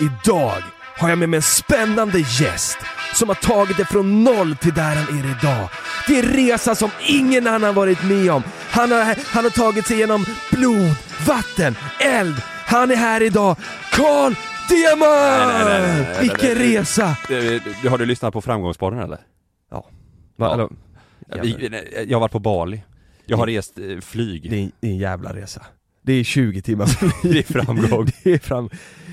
Idag har jag med mig en spännande gäst som har tagit det från noll till där han är idag. Det är en resa som ingen annan varit med om. Han har, han har tagit sig igenom blod, vatten, eld. Han är här idag. Carl Diamant! Vilken resa! Har du lyssnat på Framgångspodden eller? Ja. Ja. Eller, Vi- Jag har varit på Bali. Jag har rest eh, flyg. det är en jävla resa. Det är 20 timmar Det är framgång. det är fram...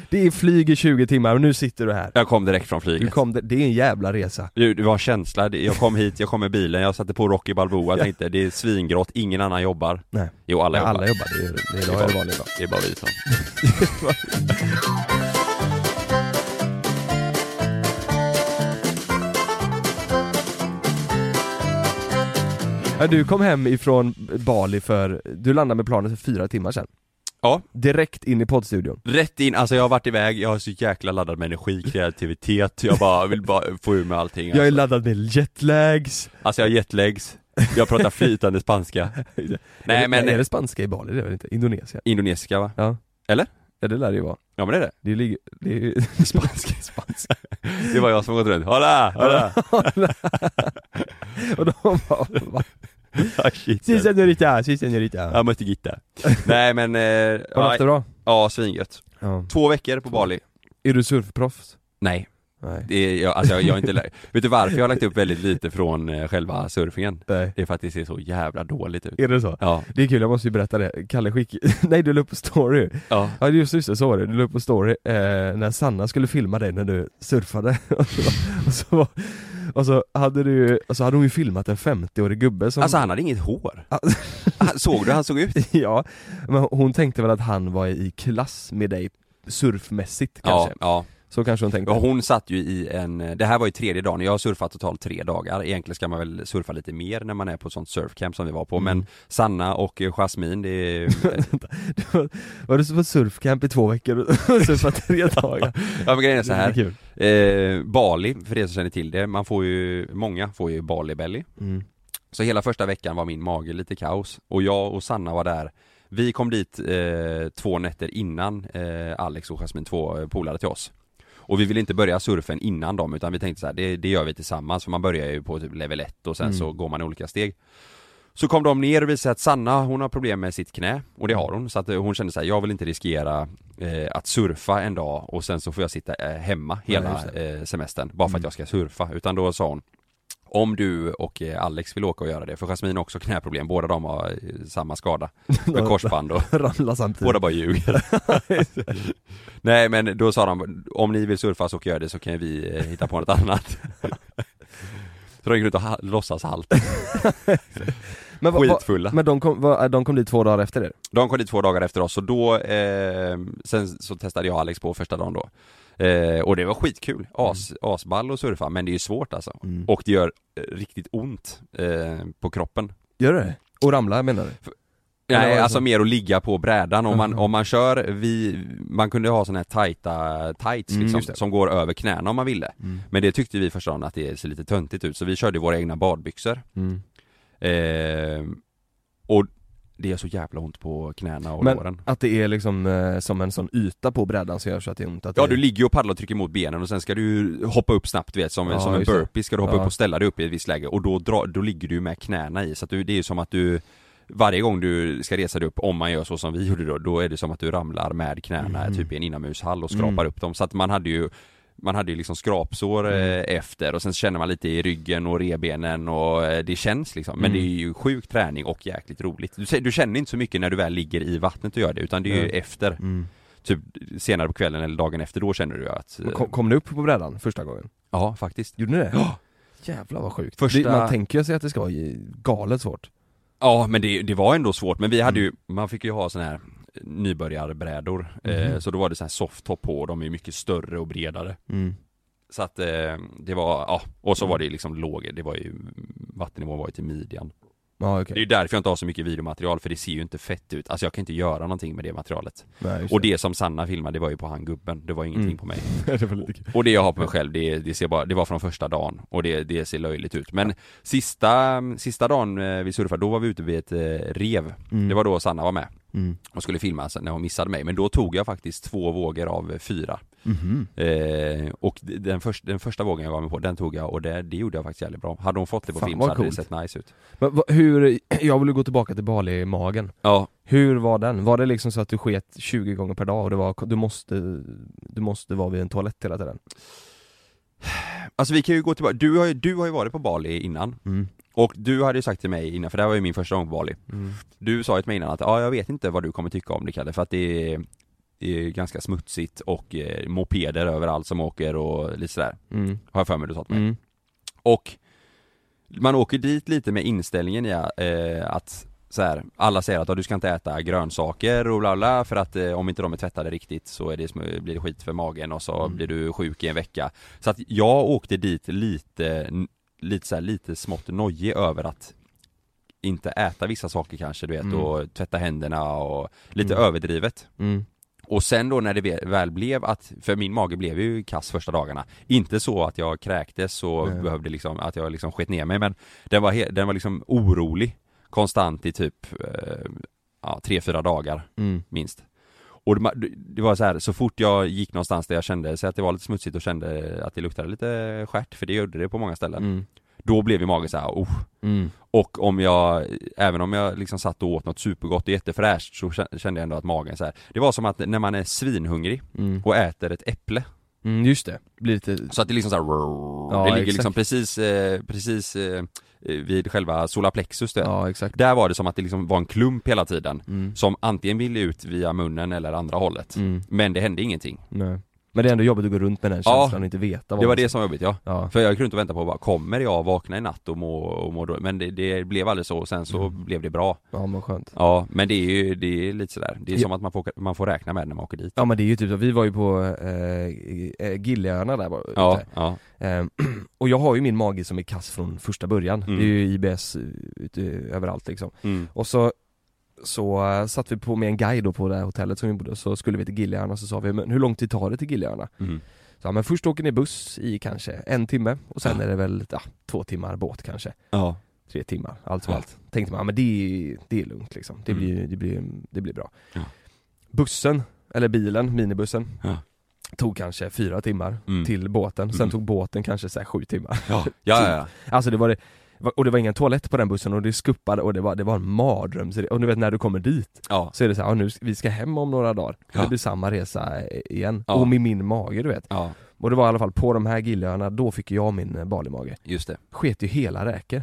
Det är flyg i 20 timmar och nu sitter du här. Jag kom direkt från Du flyget. kom, det är en jävla resa. Du, det var känsla, Det- jag kom hit, jag kom med bilen, jag satte på Rocky Balboa, jag tänkte det är svingrått, ingen annan jobbar. Nej. Jo alla jobbar. alla jobbar, det är, det är, idag är det. Det är bara vi som. Ja, du kom hem ifrån Bali för, du landade med planet för fyra timmar sedan. Ja. Direkt in i poddstudion. Rätt in, alltså jag har varit iväg, jag är så jäkla laddad med energi, kreativitet, jag bara vill bara få ur mig allting Jag är alltså. laddad med jetlags. alltså jag har jetlags, jag pratar flytande spanska Nej är, men, Är det spanska i Bali? Det är väl inte? Indonesien? indonesiska va? Ja. Eller? Ja det lär det ju vara. Ja men det är det, Det ligger, det är ju spanska, spanska Det var jag som har gått runt, hola, hola! och de bara, va? Ah, shit. Si senorita, si senorita. Jag mötte Gitta Nej men, eh, Har du ja, haft det bra? ja svingött Ja. Två veckor på Bali Är du surfproffs? Nej, Nej. det är, jag, alltså jag, jag är inte Vet du varför jag har lagt upp väldigt lite från eh, själva surfingen? Nej. Det är för att det ser så jävla dåligt ut Är det så? Ja, Det är kul, jag måste ju berätta det. Kalle skick... Nej du la upp på story. ja, Ja just just det, så var det. Du la upp på story eh, när Sanna skulle filma dig när du surfade. och, så, och, så, var- och så hade du, och så hade hon ju filmat en 50-årig gubbe som... Alltså han hade inget hår. Han- Såg du hur han såg ut? ja, men hon tänkte väl att han var i klass med dig surfmässigt Ja, kanske. ja Så kanske hon tänkte. Och hon satt ju i en, det här var ju tredje dagen, jag har surfat totalt tre dagar Egentligen ska man väl surfa lite mer när man är på ett sånt surfcamp som vi var på Mm. Men Sanna och Jasmine, det är var, var du på surfcamp i två veckor och surfat tre dagar? Ja men grejen är så här. Är. Eh, Bali, för er som känner till det, man får ju, många får ju Bali belly Mm. Så hela första veckan var min mage lite kaos och jag och Sanna var där Vi kom dit eh, två nätter innan eh, Alex och Jasmine, två eh, polare till oss Och vi ville inte börja surfen innan dem utan vi tänkte så här, det, det gör vi tillsammans för man börjar ju på typ level 1 och sen Mm. så går man i olika steg Så kom de ner och visade att Sanna hon har problem med sitt knä och det har hon så att eh, hon kände så här, jag vill inte riskera eh, att surfa en dag och sen så får jag sitta eh, hemma hela eh, semestern bara för att Mm. jag ska surfa utan då sa hon om du och eh, Alex vill åka och göra det, för Jasmine har också knäproblem, båda de har eh, samma skada. Med korsband och båda bara ljuger. Nej men då sa de, om ni vill surfa så kan jag göra det så kan vi eh, hitta på något annat. Så de gick runt och ha- låtsas halt, men, skitfulla. men de kom, vad- de kom dit två dagar efter er? De kom dit två dagar efter oss och då, eh, sen så testade jag Alex på första dagen då eh, Och det var skitkul, As, asball att surfa men det är ju svårt alltså Mm. Och det gör eh, riktigt ont eh, på kroppen Gör det? Och ramla menar du? Var Nej alltså så? mer att ligga på brädan om man, om man kör, vi, man kunde ha såna här tajta tights Mm, liksom, som går över knäna om man ville Mm. Men det tyckte vi första dagen att det ser lite töntigt ut så vi körde våra egna badbyxor Mm. eh, Och det gör så jävla ont på knäna och Men låren att det är liksom eh, som en sån yta på brädan som gör så att det är ont? Att Ja det... du ligger ju och paddlar och trycker mot benen och sen ska du ju hoppa upp snabbt du vet som, Ja, som en just det. burpee ska du hoppa Ja. upp och ställa dig upp i ett visst läge och då, dra, då ligger du med knäna i så att du, det är ju som att du varje gång du ska resa dig upp, om man gör så som vi gjorde då, då är det som att du ramlar med knäna Mm. typ i en inomhushall och skrapar Mm. upp dem. Så att man hade ju man hade ju liksom skrapsår Mm. eh, efter och sen känner man lite i ryggen och revbenen och eh, det känns liksom. Men Mm. det är ju sjuk träning och jäkligt roligt. Du, du känner inte så mycket när du väl ligger i vattnet och gör det utan det är ju Nej. efter. Mm. Typ senare på kvällen eller dagen efter, då känner du att... eh, Kom, kom du upp på brädan första gången? Ja, faktiskt. Gjorde ni det? Ja. Jävlar vad sjukt. Första- Det, man tänker ju sig att det ska vara galet svårt. Ja men det, det var ändå svårt, men vi hade ju, Mm. man fick ju ha sån här nybörjarbrädor, eh, Mhm. så då var det så här softtop på och de är mycket större och bredare Mm. Så att eh, det var, ja, och så Mm. var det liksom låg, det var ju, vattennivån var ju till midjan Ja Det okej. är ju därför jag inte har så mycket videomaterial, för det ser ju inte fett ut, alltså jag kan inte göra någonting med det materialet Nej, Och det som Sanna filmade, det var ju på han gubben, det var ingenting Mm. på mig det. Och det jag har på mig själv, det, det ser bara, det var från första dagen och det, det ser löjligt ut Men sista, sista dagen eh, vi surfade, då var vi ute vid ett eh, rev Mm. Det var då Sanna var med Mm. och skulle filma när hon missade mig, men då tog jag faktiskt två vågor av fyra Mhm. eh, Och den, först, den första vågen jag var med på, den tog jag och det, det gjorde jag faktiskt jävligt bra Hade hon fått det på Fan, film så hade coolt. det sett nice ut Men, vad- hur, jag vill gå tillbaka till Bali-magen. Ja, Hur var den? Var det liksom så att du sket 20 gånger per dag och det var, du måste, du måste vara vid en toalett hela tiden? Alltså vi kan ju gå tillbaka, du har ju, du har ju varit på Bali innan Mm. Och du hade ju sagt till mig innan, för det här var ju min första gång på Bali Mm. Du sa ju till mig innan att, ja jag vet inte vad du kommer tycka om det Kalle, för att det är, det är ganska smutsigt och eh, mopeder överallt som åker och lite sådär Mm. Har jag för mig du sa till mig Mm. Och man åker dit lite med inställningen i eh, att så här, alla säger att du ska inte äta grönsaker och bla bla för att eh, om inte de är tvättade riktigt så är det, blir det skit för magen och så Mm. blir du sjuk i en vecka. Så att jag åkte dit lite, lite så här, lite smått nojig över att inte äta vissa saker kanske du vet Mm. och tvätta händerna och lite Mm. överdrivet. Mm. Och sen då när det väl blev att, för min mage blev ju kass första dagarna Inte så att jag kräktes och Nej. behövde liksom, att jag liksom skett ner mig men Den var, den var liksom orolig Konstant i typ, eh, ja tre, fyra dagar Mm. minst Och det, var så här, så fort jag gick någonstans där jag kände så att det var lite smutsigt och kände att det luktade lite skärt, för det gjorde det på många ställen Mm. Då blev ju magen så här, oh. Mm. Och om jag, även om jag liksom satt och åt något supergott och jättefräscht så kä- kände jag ändå att magen så här. Det var som att när man är svinhungrig Mm. och äter ett äpple Mm, just det. Blir lite... Så att det liksom så här, Ja, Det ligger exakt. liksom precis, eh, precis eh, vid själva solarplexus där. Ja, exakt. Där var det som att det liksom var en klump hela tiden Mm. Som antingen ville ut via munnen eller andra hållet Mm. Men det hände ingenting Nej. Men det är ändå jobbigt att gå runt med den Ja. känslan och inte veta vad Det var det som var jobbigt ja Ja. För jag gick runt och väntade på bara, kommer jag vakna i natt och må, och må då? Men det, det blev aldrig så, och sen så Mm. blev det bra Ja men skönt. Ja, men det är ju, det är lite sådär, det är Ja. som att man får, man får räkna med när man åker dit Ja men det är ju typ så, vi var ju på eh, eh, Gilleöarna där bara, Ja, ute. ja, Eh, och jag har ju min mage som är kass från första början. Mm. Det är ju IBS eh, ute överallt liksom. mm. Och så så uh, satt vi på med en guide då på det här hotellet som vi bodde, så skulle vi till Gilleöarna så sa vi, men hur lång tid tar det till Gilleöarna? Mm. Så ja, men först åker ni buss i kanske en timme och sen är det väl, ja, två timmar båt kanske ja, Tre timmar, allt som Ja. allt Tänkte man, ja, men det är, det är lugnt liksom, det Mm. blir, det blir, det blir bra Ja. Bussen, eller bilen, minibussen Ja. Tog kanske fyra timmar Mm. till båten, sen Mm. tog båten kanske så sju timmar ja, ja, ja. Alltså det var det, och det var ingen toalett på den bussen och det skuppade och det var, det var en mardröm, Så det- och du vet när du kommer dit ja. så är det så här, nu, vi ska hem om några dagar, Ja. det blir samma resa igen, Ja. och med min mage du vet ja. Och det var i alla fall på de här Gilleöarna, då fick jag min eh, Bali-mage just det Sket ju hela räkor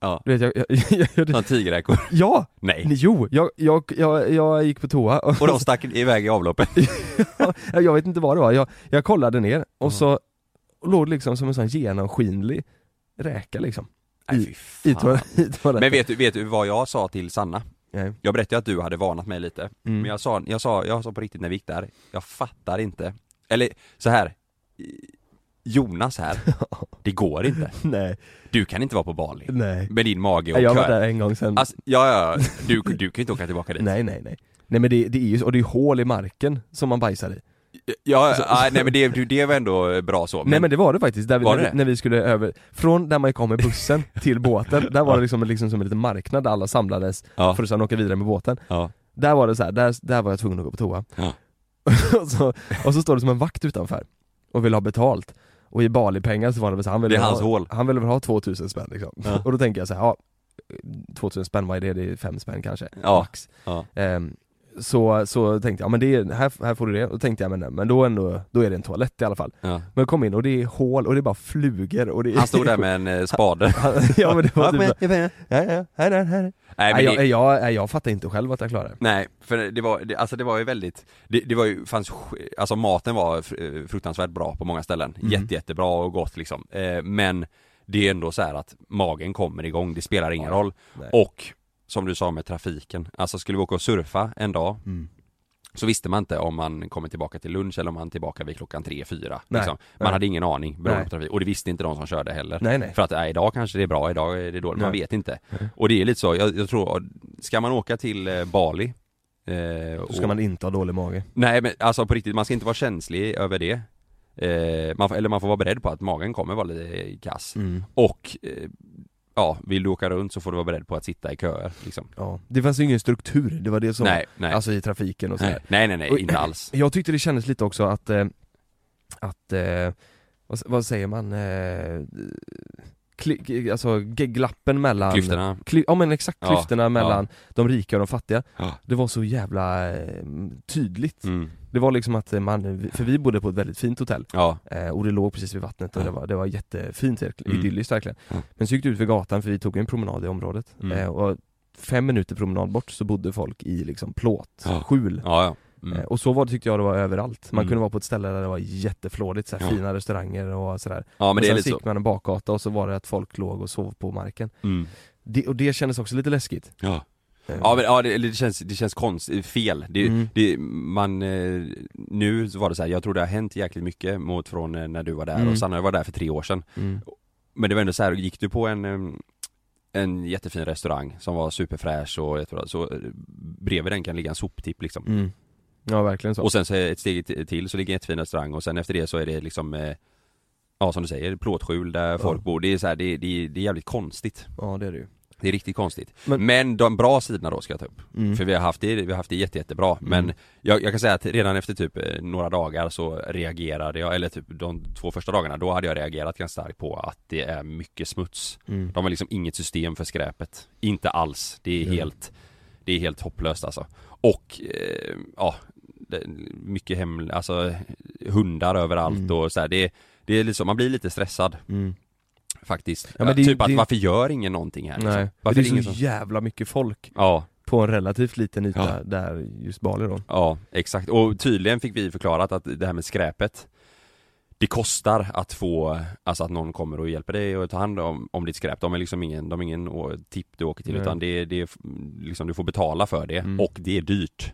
Ja, Du vet jag, jag, jag, som tigerräkor Ja! Nej, Jo! Jag, jag, jag, jag gick på toa och, och de stack iväg i avloppet jag vet inte vad det var, jag, jag kollade ner och Ja. så låg det liksom som en sån genomskinlig räka liksom Nej, I- i, toaletten. Men vet du, vet du vad jag sa till Sanna? Nej. Jag berättade att du hade varnat mig lite, Mm. men jag sa, jag sa, jag sa på riktigt när vi gick där, jag fattar inte. Eller så här. Jonas här, det går inte. Nej, Du kan inte vara på Bali. Nej. Med din mage och Jag var där en gång sen Alltså, ja, ja, du, du kan ju inte åka tillbaka dit. Nej nej nej. Nej men det, det är ju, och det är hål i marken som man bajsar i Ja, ja, nej men det, det var ändå bra så, Nej men det var det faktiskt, där vi, när, det när vi skulle över, från där man kom med bussen till båten, där var det liksom, liksom som en liten marknad där alla samlades ja, för att sedan åka vidare med båten ja, Där var det så här, där, där var jag tvungen att gå på toa Ja. och, så, och så står det som en vakt utanför och vill ha betalt Och i Bali-pengar så var det väl så han ville Det är väl hans ha, hål. Han ville väl ha 2000 spänn liksom Ja. Och då tänker jag så här, ja 2000 spänn, vad är det? Det är 5 spänn kanske, Ja. max Ja. Ehm, så, så tänkte jag, ja men det är, här, här får du det, och då tänkte jag men, men då ändå, då är det en toalett i alla fall Ja. Men jag kom in och det är hål och det är bara flugor och det är Han stod där med en eh, spade. Ja men det var Ja, typ men- så, ja, ja, här, här, här. Nej men jag, det, jag, jag, jag fattar inte själv att jag klarar det nej, för det var, det, alltså det var ju väldigt, det, det var ju, fanns, alltså maten var eh, fruktansvärt bra på många ställen. Mm. Jätte, jättebra och gott liksom. Eh, men det är ändå så här att magen kommer igång, det spelar ingen roll. Nej. Och som du sa med trafiken, alltså skulle vi åka och surfa en dag Mm. så visste man inte om man kommer tillbaka till lunch eller om man är tillbaka vid klockan tre fyra Nej, liksom. Man nej. hade ingen aning beroende Nej. på trafik, och det visste inte de som körde heller. Nej nej För att äh, idag kanske det är bra, idag är det dåligt, man Nej. vet inte. Och det är lite så, jag, jag tror, ska man åka till eh, Bali eh, Då ska och- man inte ha dålig mage Nej men alltså på riktigt, man ska inte vara känslig över det eh, man, Eller man får vara beredd på att magen kommer vara lite kass mm. Och eh, Ja, vill du åka runt så får du vara beredd på att sitta i köer liksom. Ja, det fanns ju ingen struktur, det var det som, Nej, nej, alltså i trafiken och sådär nej, nej, nej, Och- inte alls. Jag tyckte det kändes lite också att, eh, att, eh, vad, vad säger man, eh, kli, alltså glappen mellan Klyftorna Kly, ja men exakt, Ja, klyftorna mellan de rika och de fattiga Ja. Det var så jävla eh, tydligt mm. Det var liksom att man, för vi bodde på ett väldigt fint hotell Ja, eh, och det låg precis vid vattnet och Ja. det var, det var jättefint, Mm. idylliskt verkligen Ja. Men så gick det ut för gatan för vi tog en promenad i området Mm. eh, och fem minuter promenad bort så bodde folk i liksom plåt, Ja. Mm. Eh, Och så var det tyckte jag det var överallt. Man Mm. kunde vara på ett ställe där det var jätteflådigt, så här, Ja. fina restauranger och sådär. Ja men och det är sen lite så så gick man en bakgata och så var det att folk låg och sov på marken. mm. Det, och det kändes också lite läskigt. Ja Eh, Ja men ja, det, det känns, det känns konstigt, fel. Det, Mm. det, man, eh, nu så var det så här, jag tror det har hänt jäkligt mycket mot från eh, när du var där Mm. och Sanna var där för tre år sedan. mm. Men det var ändå så här, gick du på en en jättefin restaurang som var superfräsch och jag tror, så eh, bredvid den kan ligga en soptipp liksom. Mm. Ja verkligen så. Och sen så ett steg till så ligger en jättefin restaurang och sen efter det så är det liksom eh, Ja som du säger, plåtskjul där folk bor. Det är så här, det, det, det är jävligt konstigt. ja det är det ju. Det är riktigt konstigt. Men- Men, de bra sidorna då ska jag ta upp. Mm. För vi har haft det, vi har haft det jätte, jättebra. Men jag, jag kan säga att redan efter typ eh, några dagar så reagerade jag, eller typ de två första dagarna, då hade jag reagerat ganska starkt på att det är mycket smuts. Mm. De har liksom inget system för skräpet. Inte alls. Det är Mm. helt, det är helt hopplöst alltså. Och, eh, ja, mycket hem, alltså hundar överallt Mm. och så här, det, det är liksom, man blir lite stressad Mm. faktiskt. Ja, det typ att det- varför gör ingen någonting här liksom? Nej, för Varför det är är ingen så som... jävla mycket folk Ja, på en relativt liten yta Ja. där just Bali då. Ja, exakt. Och tydligen fick vi förklarat att det här med skräpet Det kostar att få, alltså att någon kommer och hjälper dig och tar hand om, om ditt skräp. De är liksom ingen, de är ingen tipp du åker till Nej. utan det är, det är liksom du får betala för det Mm. och det är dyrt.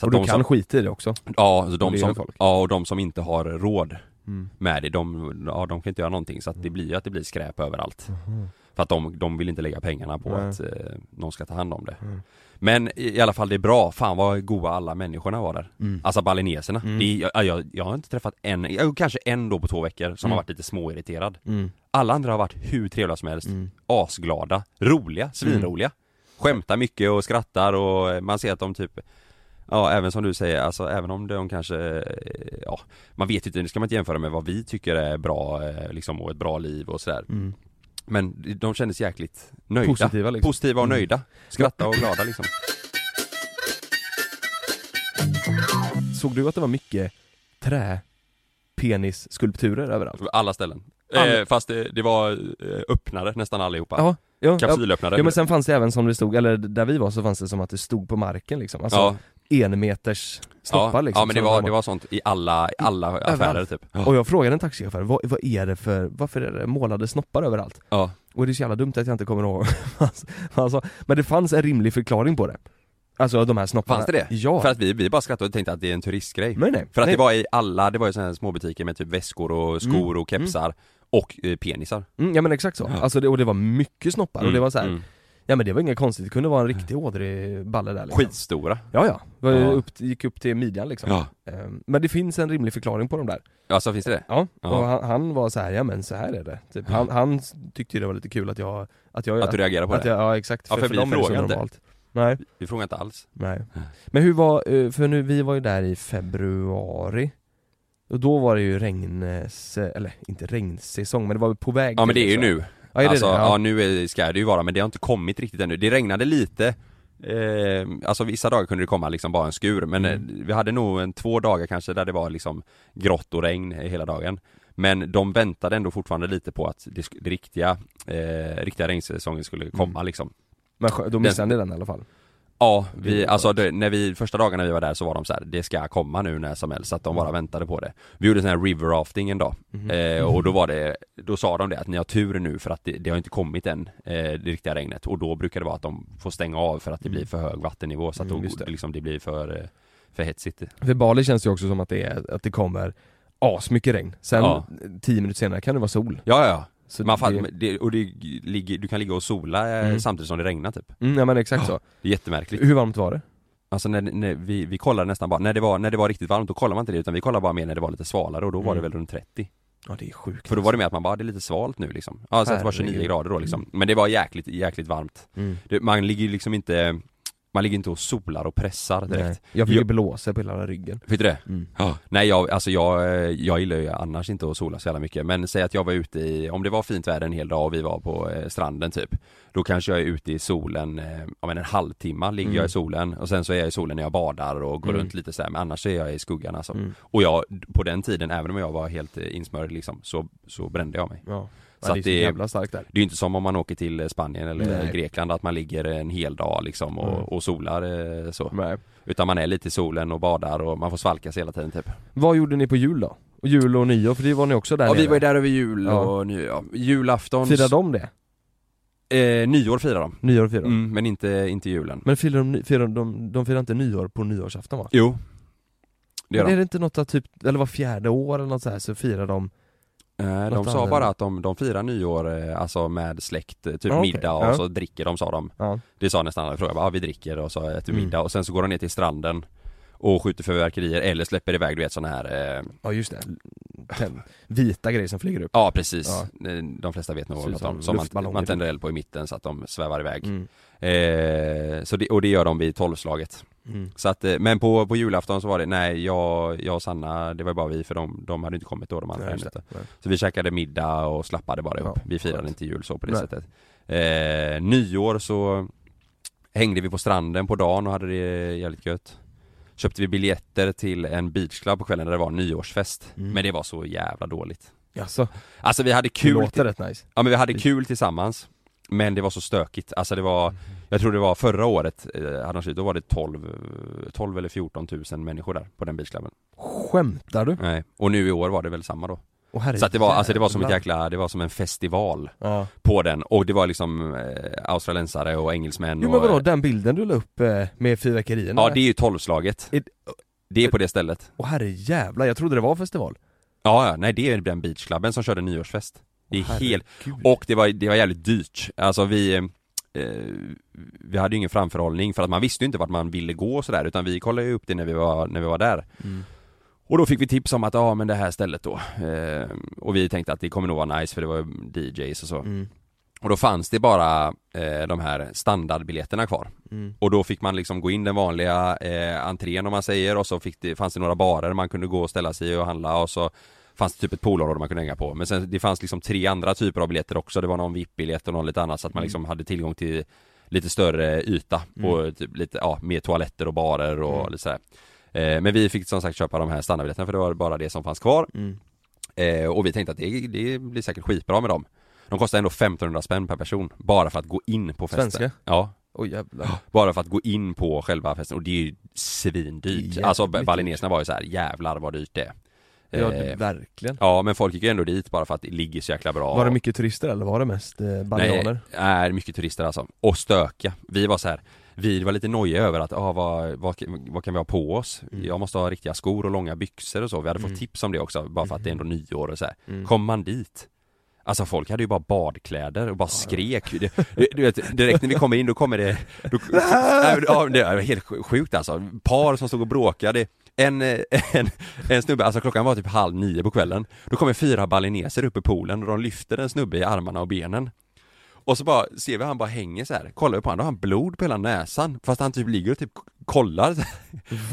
Så och du de kan som, skita i det också. ja, alltså de som, folk. ja, och de som inte har råd Mm. med det, de, ja, de kan inte göra någonting så att det blir ju att det blir skräp överallt. För att de, de vill inte lägga pengarna på Nej. att eh, någon ska ta hand om det. Mm. Men i, i alla fall det är bra, fan vad goda alla människorna var där. Mm. Alltså balineserna. Mm. Det jag, jag, jag har inte träffat en, jag, kanske en då på två veckor som Mm. har varit lite småirriterad. Mm. Alla andra har varit hur trevliga som helst. Mm. Asglada, roliga, svinroliga. Skämtar mycket och skrattar och man ser att de typ Ja även som du säger, alltså även om de kanske, eh, ja Man vet inte, det ska man inte jämföra med vad vi tycker är bra eh, liksom och ett bra liv och sådär. Mm. Men de kändes jäkligt nöjda. Positiva liksom. Positiva och Mm. nöjda, skratta och glada liksom. Såg du att det var mycket trä penisskulpturer överallt? Alla ställen. Eh, Fast det, det var eh, öppnare nästan allihopa. Ja, ja, Kapsylöppnare. Ja men sen fanns det även som det stod, eller där vi var så fanns det som att det stod på marken liksom, alltså ja, en meters snoppar ja, liksom ja men det var, de det var sånt i alla, i alla affärer typ. Och jag frågade en taxichaufför, vad, vad är det för, varför är det målade snoppar överallt? Ja, Och det är så jävla dumt att jag inte kommer ihåg sa. Men det fanns en rimlig förklaring på det. Alltså de här snopparna. Fanns det det? Ja, För att vi, vi bara skrattade och tänkte att det är en turistgrej. Nej nej. För att nej. det var i alla, det var ju sådana här småbutiker med typ väskor och skor och kepsar och eh, penisar. Mm, Ja men exakt så, Ja. alltså det, och det var mycket snoppar. Och det var så här, mm. Ja men det var inget konstigt, det kunde vara en riktig ådrig balle där liksom. Skitstora Ja ja, var Ja. upp, gick upp till midjan liksom Ja, Ehm, Men det finns en rimlig förklaring på de där alltså finns det det? Ja, Ja. och han, han var så här, ja men så här är det typ. han, han tyckte ju det var lite kul att jag, att jag Att du reagerar på att det? jag, Ja exakt, Ja, för vi dem är det så frågar inte. normalt. Nej, Vi frågar inte alls nej Men hur var, eh, för nu, vi var ju där i februari Och då var det ju regns, eller inte regnsäsong men det var på väg Ja men det är ju liksom. nu Ja, är det alltså, det? ja. Ja. nu är, ska det ju vara men det har inte kommit riktigt ännu. Det regnade lite eh, Alltså vissa dagar kunde det komma liksom bara en skur men Mm. eh, vi hade nog en två dagar kanske där det var liksom grått och regn hela dagen. Men de väntade ändå fortfarande lite på att det, det riktiga, eh, riktiga regnsäsongen skulle komma Mm. liksom. Men då missade ni den i alla fall? Ja, vi, alltså det, när vi, första dagarna vi var där så var de så här, det ska komma nu när som helst, så att de bara Mm. väntade på det. Vi gjorde sån här river rafting en dag, Mhm. eh, och då var det, då sa de det att ni har tur nu för att det, det har inte kommit än, eh, det riktiga regnet, och då brukar det vara att de får stänga av för att det blir för hög vattennivå så att Mm, då, det. Liksom, det blir för, eh, för hetsigt. För Bali känns det ju också som att det, är, att det kommer asmycket regn, sen Ja. tio minuter senare kan det vara sol Ja, ja, så Man fan, det, det, och det ligger, du kan ligga och sola eh, Mm. samtidigt som det regnar typ. mm, ja men exakt så. Det är jättemärkligt. Hur varmt var det? Alltså när, när vi, vi kollade nästan bara, när det, var, när det var riktigt varmt då kollade man inte det utan vi kollade bara mer när det var lite svalare och då var det Mm. väl runt 30 Ja det är sjukt För då var det med att man bara, det är lite svalt nu liksom Ja, så att det var 29 Herregud. grader då liksom Men det var jäkligt, jäkligt varmt mm. det, Man ligger liksom inte Man ligger inte och solar och pressar direkt Nej. Jag fick ju blåsa på hela ryggen Fick du det? mm. Ja. Nej jag, alltså jag, eh, jag gillar ju annars inte att sola så jävla mycket Men säg att jag var ute i, om det var fint väder en hel dag och vi var på eh, stranden typ Då kanske jag är ute i solen, eh, ja men en halvtimme ligger Mm. jag i solen och sen så är jag i solen när jag badar och går Mm. runt lite så här, men annars är jag i skuggan alltså Mm. Och jag, på den tiden, även om jag var helt insmörd liksom, så, så brände jag mig Ja, Så ja det är att så det- jävla starkt där Det är ju inte som om man åker till Spanien eller Nej. Grekland att man ligger en hel dag liksom och, Mm. och solar eh, så Nej. Utan man är lite i solen och badar och man får svalkas hela tiden typ Vad gjorde ni på jul då? Och jul och nyår, för det var ni också där Ja vi nere. var ju där över jul Ja. och ny, ja, julafton Firade de det? eh, Nyår firar de Nyår firade de? mm, Men inte, inte julen Men firar de, firar de, de firar inte nyår på nyårsafton va? Jo Det gör Men är de det inte något att typ, eller var fjärde år eller något så här så firar de eh, De sa bara att de, de firar nyår eh, alltså med släkt, eh, typ okej. middag och Ja. så dricker de sa de Ja, Det sa nästan alla, frågade bara, ja, vi dricker och så äter vi Mm. middag och sen så går de ner till stranden och skjuter fyrverkerier eller släpper iväg du vet såna här eh, ja just det, Tänd- vita grejer som flyger upp Ja precis, Ja. Eh, de flesta vet nog vad de som som man, man typ. tänder eld på i mitten så att de svävar iväg mm. eh, så det, Och det gör de vid tolvslaget Mm. Så att, eh, men på, på julafton så var det, nej jag, jag och Sanna, det var bara vi för de, de hade inte kommit då de andra Nej, inte. Så vi käkade middag och slappade bara Ja, upp, vi firade inte jul så på det Nej. sättet eh, Nyår så hängde vi på stranden på dagen och hade det jävligt gött Köpte vi biljetter till en beachclub på kvällen där det var nyårsfest. Mm. Men det var så jävla dåligt. Jaså, Alltså vi hade det kul låter rätt nice. Ja men vi hade kul tillsammans Men det var så stökigt, alltså det var Jag tror det var förra året, eh, då var det 12, eh, 12 eller 14 tusen människor där på den beachklubben Skämtar du? Nej, och nu i år var det väl samma då Herre Så att det var, alltså det var som ett jäkla, det var som en festival Ja. på den. Och det var liksom eh, australiensare och engelsmän Jo och men vadå, den bilden du la upp eh, med fyrverkerierna? Ja det är ju tolvslaget. Är- Det är på det stället. Åh herre jävlar, jag trodde det var festival. Ja, ja, nej det är den beachklubben som körde nyårsfest. Det är Åh, helt, och det var, det var jävligt dyrt. Alltså vi eh, Vi hade ju ingen framförhållning för att man visste ju inte vart man ville gå och sådär utan vi kollade ju upp det när vi var, när vi var där. Mm. Och då fick vi tips om att, ja men det här stället då eh, Och vi tänkte att det kommer nog vara nice för det var DJs och så Mm. Och då fanns det bara eh, de här standardbiljetterna kvar Mm. Och då fick man liksom gå in den vanliga eh, entrén om man säger och så fick det, fanns det några barer man kunde gå och ställa sig i och handla och så Fanns det typ ett poolområde man kunde hänga på men sen det fanns liksom tre andra typer av biljetter också Det var någon VIP-biljett och någon lite annat så att man Mm. liksom hade tillgång till Lite större yta och typ lite, ja, mer toaletter och barer och Mm. lite sådär Men vi fick som sagt köpa de här standardbiljetterna för det var bara det som fanns kvar Mm. eh, Och vi tänkte att det, det blir säkert skitbra med dem De kostar ändå 1500 spänn per person Bara för att gå in på festen Svenska? Ja, jävlar bara för att gå in på själva festen och det är ju svindyrt Jävligt Alltså balineserna var ju så här, jävlar vad dyrt det är Ja Eh, verkligen Ja men folk gick ju ändå dit bara för att det ligger så jäkla bra Var det mycket turister eller var det mest eh, bananer? Nej, är mycket turister alltså. Och stöka. Vi var så här. Vi var lite nojiga över att, ah, vad, vad, vad kan vi ha på oss? Mm. Jag måste ha riktiga skor och långa byxor och så. Vi hade Mm. fått tips om det också, bara för att det är ändå nyår och så här. Mm. Kom man dit Alltså folk hade ju bara badkläder och bara skrek du, du vet, direkt när vi kommer in då kommer det då, Nej, ja, Det är helt sjukt alltså, par som stod och bråkade en, en, en snubbe, alltså klockan var typ halv nio på kvällen Då kommer fyra balineser upp i poolen och de lyfter en snubbe i armarna och benen Och så bara ser vi han bara hänger så här. kollar vi på honom, då har han blod på hela näsan Fast han typ ligger och typ kollar så.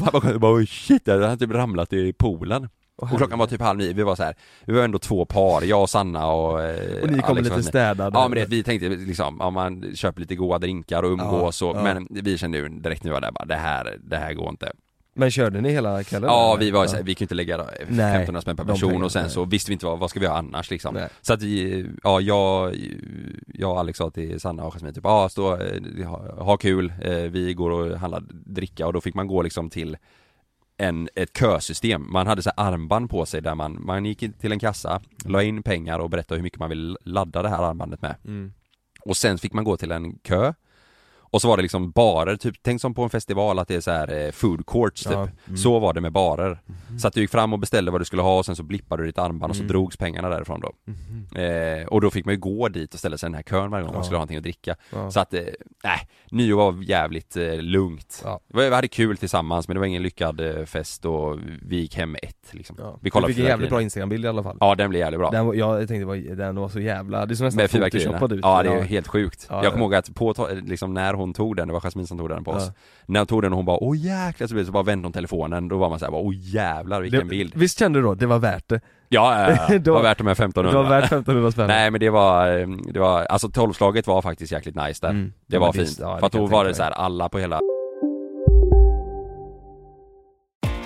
Han bara, bara "Oj, shit, han har typ ramlat i poolen Och klockan var typ halv nio, vi var så här, vi var ändå två par, jag och Sanna och eh, Och ni kom Alex lite städade. Ja men det, vi tänkte liksom, ja man köper lite goda drinkar och umgås och, ja. men vi kände ju direkt när vi var där bara, det här, det här går inte Men körde ni hela kvällen? Ja eller? vi var här, vi kunde inte lägga Nej, 1500 spänn per person och sen nej. så visste vi inte vad, vad ska vi göra annars liksom Nej. Så att vi, ja jag, jag och Alex sa till Sanna och Jasmin typ, ja stå, eh, ha, ha kul, eh, vi går och handlar dricka och då fick man gå liksom till en, ett kösystem, man hade så armband på sig där man, man gick till en kassa, la in pengar och berättade hur mycket man vill ladda det här armbandet med Mm. och sen fick man gå till en kö Och så var det liksom barer, typ, tänk som på en festival att det är så här eh, food courts typ Ja, mm. Så var det med barer Så att du gick fram och beställde vad du skulle ha och sen så blippade du ditt armband och så Mm. drogs pengarna därifrån då Mhm. eh, Och då fick man ju gå dit och ställa sig i den här kön varje gång man Ja. skulle ha någonting att dricka Ja. Så att, eh, nej, nyår var jävligt eh, lugnt Vi hade kul tillsammans men det var ingen lyckad eh, fest och vi gick hem ett liksom. Vi kollade du fick en jävligt bra instagrambild i alla fall Ja den blev jävligt bra den, var- Jag tänkte den var så jävla, det är som nästan photoshoppad ut Ja det är helt sjukt. Ja, jag ja. kommer ihåg att på, liksom när hon tog den, det var Jasmin som tog den på oss Ja. När hon tog den och hon bara åh jäklar så, blev det så bara vände hon telefonen, då var man såhär åh jävlar vilken det, bild Visst kände du då, det var värt det? Ja, ja, ja. det var värt de här Det 1500 var värt 1500 spänn Nej men det var, eh, det var, alltså tolvslaget var faktiskt jäkligt nice där Mm. Det Ja, var det- fint, ja, det för att då var det så här alla på hela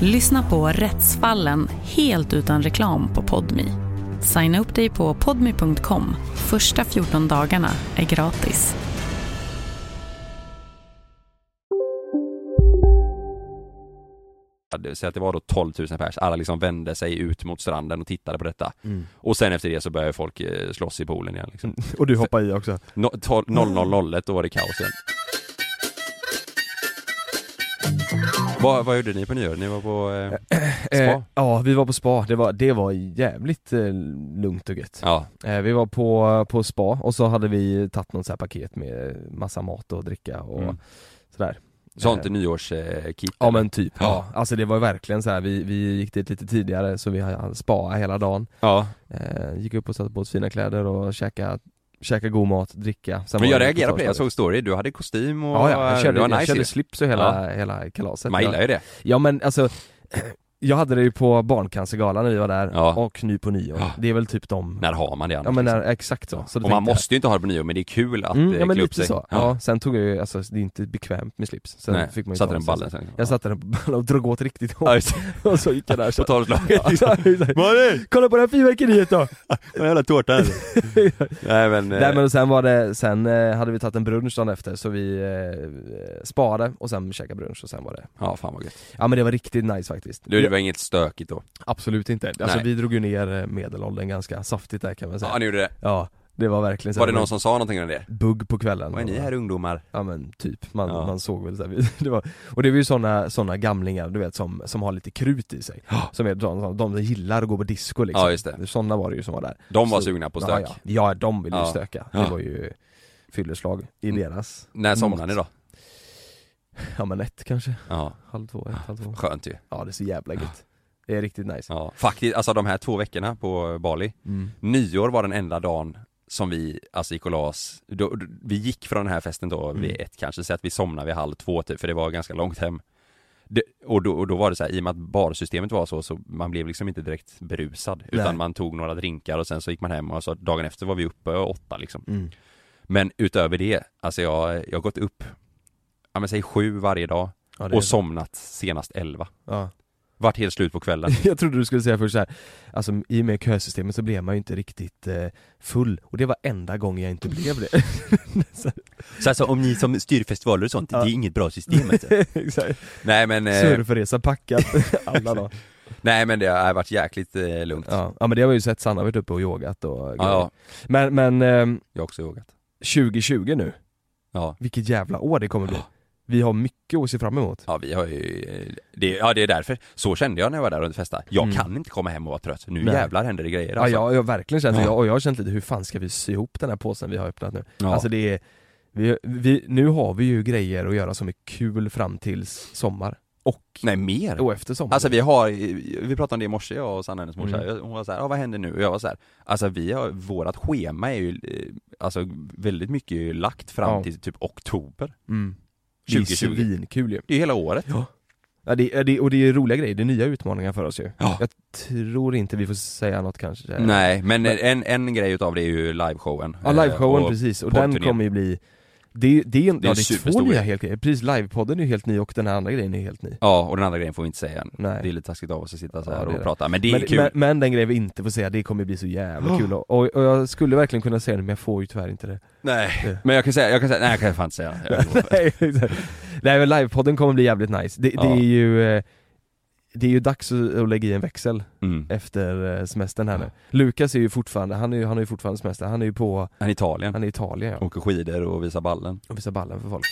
Lyssna på Rättsfallen helt utan reklam på Podmi. Signa upp dig på podmi.com. Första 14 dagarna är gratis. Säg att det var då 12 000 pers, alla liksom vände sig ut mot stranden och tittade på detta Mm. Och sen efter det så började folk eh, slåss i poolen igen liksom Och du hoppade i också? No, 12 0001 då var det kaos igen vad, vad gjorde ni på nyår? Ni var på eh, spa? Eh, ja, vi var på spa, det var, det var jävligt eh, lugnt och gött Ja, eh, Vi var på, på spa och så hade vi tagit något så här paket med massa mat och dricka och Mm. sådär sånt Eh, nyårskit Ja men typ, ja. Ja. Alltså det var verkligen så här. Vi, vi gick dit lite tidigare så vi hade spa hela dagen Ja, eh, Gick upp och satte på oss fina kläder och käka, käka god mat, dricka Sen men jag reagerade på det, jag såg story, du hade kostym och Ja, ja jag körde, det var jag nice körde slips och hela, hela kalaset. Man Ja. gillar ju det. Ja men alltså Jag hade det ju på Barncancergalan när vi var där Ja. och nu på nyår. Ja. Det är väl typ de När har man det annars? Ja men när, liksom? exakt så. så Och man måste ju inte ha det på nyår men det är kul att Mm, eh, ja men klä upp sig så. Ja. sen tog jag ju, alltså det är inte bekvämt med slips. Sen Nej, fick man ju satte den ballen sen. Jag satte den på ballen och drog åt riktigt hårt. Ja, och så gick jag där så. På tolvslaget Ja. Kolla på det här fyrverkeriet då! Vad jävla tårta Nej men, eh, Nej men sen var det, sen eh, hade vi tagit en brunch dagen efter så vi eh, sparade och sen käkade brunch och sen var det Ja fan vad gött Ja men det var riktigt nice faktiskt Du, det var inget stökigt då? Absolut inte, alltså Nej. vi drog ju ner eh, medelåldern ganska saftigt där kan man säga Ja ni gjorde det? Ja, det var verkligen så Var det någon som sa någonting om det? Bugg på kvällen Vad är ni här ungdomar? Ja men typ, man, Ja. man såg väl så här, det var, Och det var ju såna, såna gamlingar du vet som, som har lite krut i sig Som är de, de, gillar att gå på disco liksom Ja, just det. Såna var det ju som var där De var Så- sugna på ja, stök? Ja, ja de ville ju Ja. stöka, Ja. det var ju fylleslag i Mm. deras När somnade ni då? Ja men ett kanske, Ja, halv två, ett, halv två. Skönt ju. Ja det är så jävla gött. Det är riktigt nice. Ja, faktiskt, alltså de här två veckorna på Bali. Mm. Nyår var den enda dagen som vi, alltså gick och la oss, då, då- vi gick från den här festen då vid Mm. ett kanske, så att vi somnade vid halv två typ, för det var ganska långt hem. Det, och, då, och då var det så här, i och med att barsystemet var så, så man blev liksom inte direkt berusad Utan Nej. man tog några drinkar och sen så gick man hem och så dagen efter var vi uppe åtta liksom. Mm. Men utöver det, alltså jag, jag har gått upp, ja men säg sju varje dag Ja, det och så. somnat senast elva Ja. Vart helt slut på kvällen Jag trodde du skulle säga först så här, alltså i och med kösystemet så blev man ju inte riktigt eh, full, och det var enda gången jag inte blev det. så, Så alltså om ni som styr festivaler och sånt, Ja. det är inget bra system alltså. Exakt. Nej men eh, Surfresa packat alla dagar. Nej men det har varit jäkligt eh, lugnt Ja, ja men det har vi ju sett, Sanna har varit uppe och yogat och grejer. ja, Men, men ehm, jag har också yogat 2020 nu, Ja, vilket jävla år det kommer bli. Vi har mycket att se fram emot. ja vi har ju, eh, det, ja det är därför, så kände jag när jag var där och festade Jag Mm. kan inte komma hem och vara trött, nu Nej. jävlar händer det grejer Ja, alltså. jag, jag har verkligen känt Ja. jag, och jag har känt lite hur fan ska vi sy ihop den här påsen vi har öppnat nu? Ja. Alltså det är, vi, vi, nu har vi ju grejer att göra som är kul fram tills sommar. Och, Nej mer! och efter sommar. Alltså vi har, vi pratade om det i morse jag och Sanna hennes morsa, Mm. hon var såhär, ja vad händer nu? Och jag var såhär, alltså vi har, vårat schema är ju, eh, alltså väldigt mycket är ju lagt fram Ja. till typ oktober mm. Det är 2020 svinkul ju. Det är hela året Ja. Ja, det, det, och det är roliga grejer, det är nya utmaningar för oss ju. Ja. Jag tror inte vi får säga något kanske. Nej, men, Men- en, en grej utav det är ju liveshowen Ja, Eh, liveshowen och precis, och den kommer ju bli det, det, är, en- Det är ja, det är två nya helt grejer, precis, livepodden är ju helt ny och den här andra grejen är helt ny Ja, och den andra grejen får vi inte säga än. Nej. Det är lite taskigt av oss att sitta så Ja, här det är och det. prata, men det är men, kul men, men den grejen vi inte får säga, det kommer bli så jävla Oh. kul och, och, och jag skulle verkligen kunna säga det men jag får ju tyvärr inte det Nej, Det- men jag kan säga, jag kan säga, nej jag kan fan inte säga Jag- Nej, men livepodden kommer bli jävligt nice, det, det Ja. är ju eh, Det är ju dags att, lägga i en växel mm. efter eh, semestern här nu. Lukas är ju fortfarande, han är ju, han har ju fortfarande semester, han är ju på, Han är i Italien, han är i Italien ja, åker skidor och visar ballen. Och visar ballen för folk.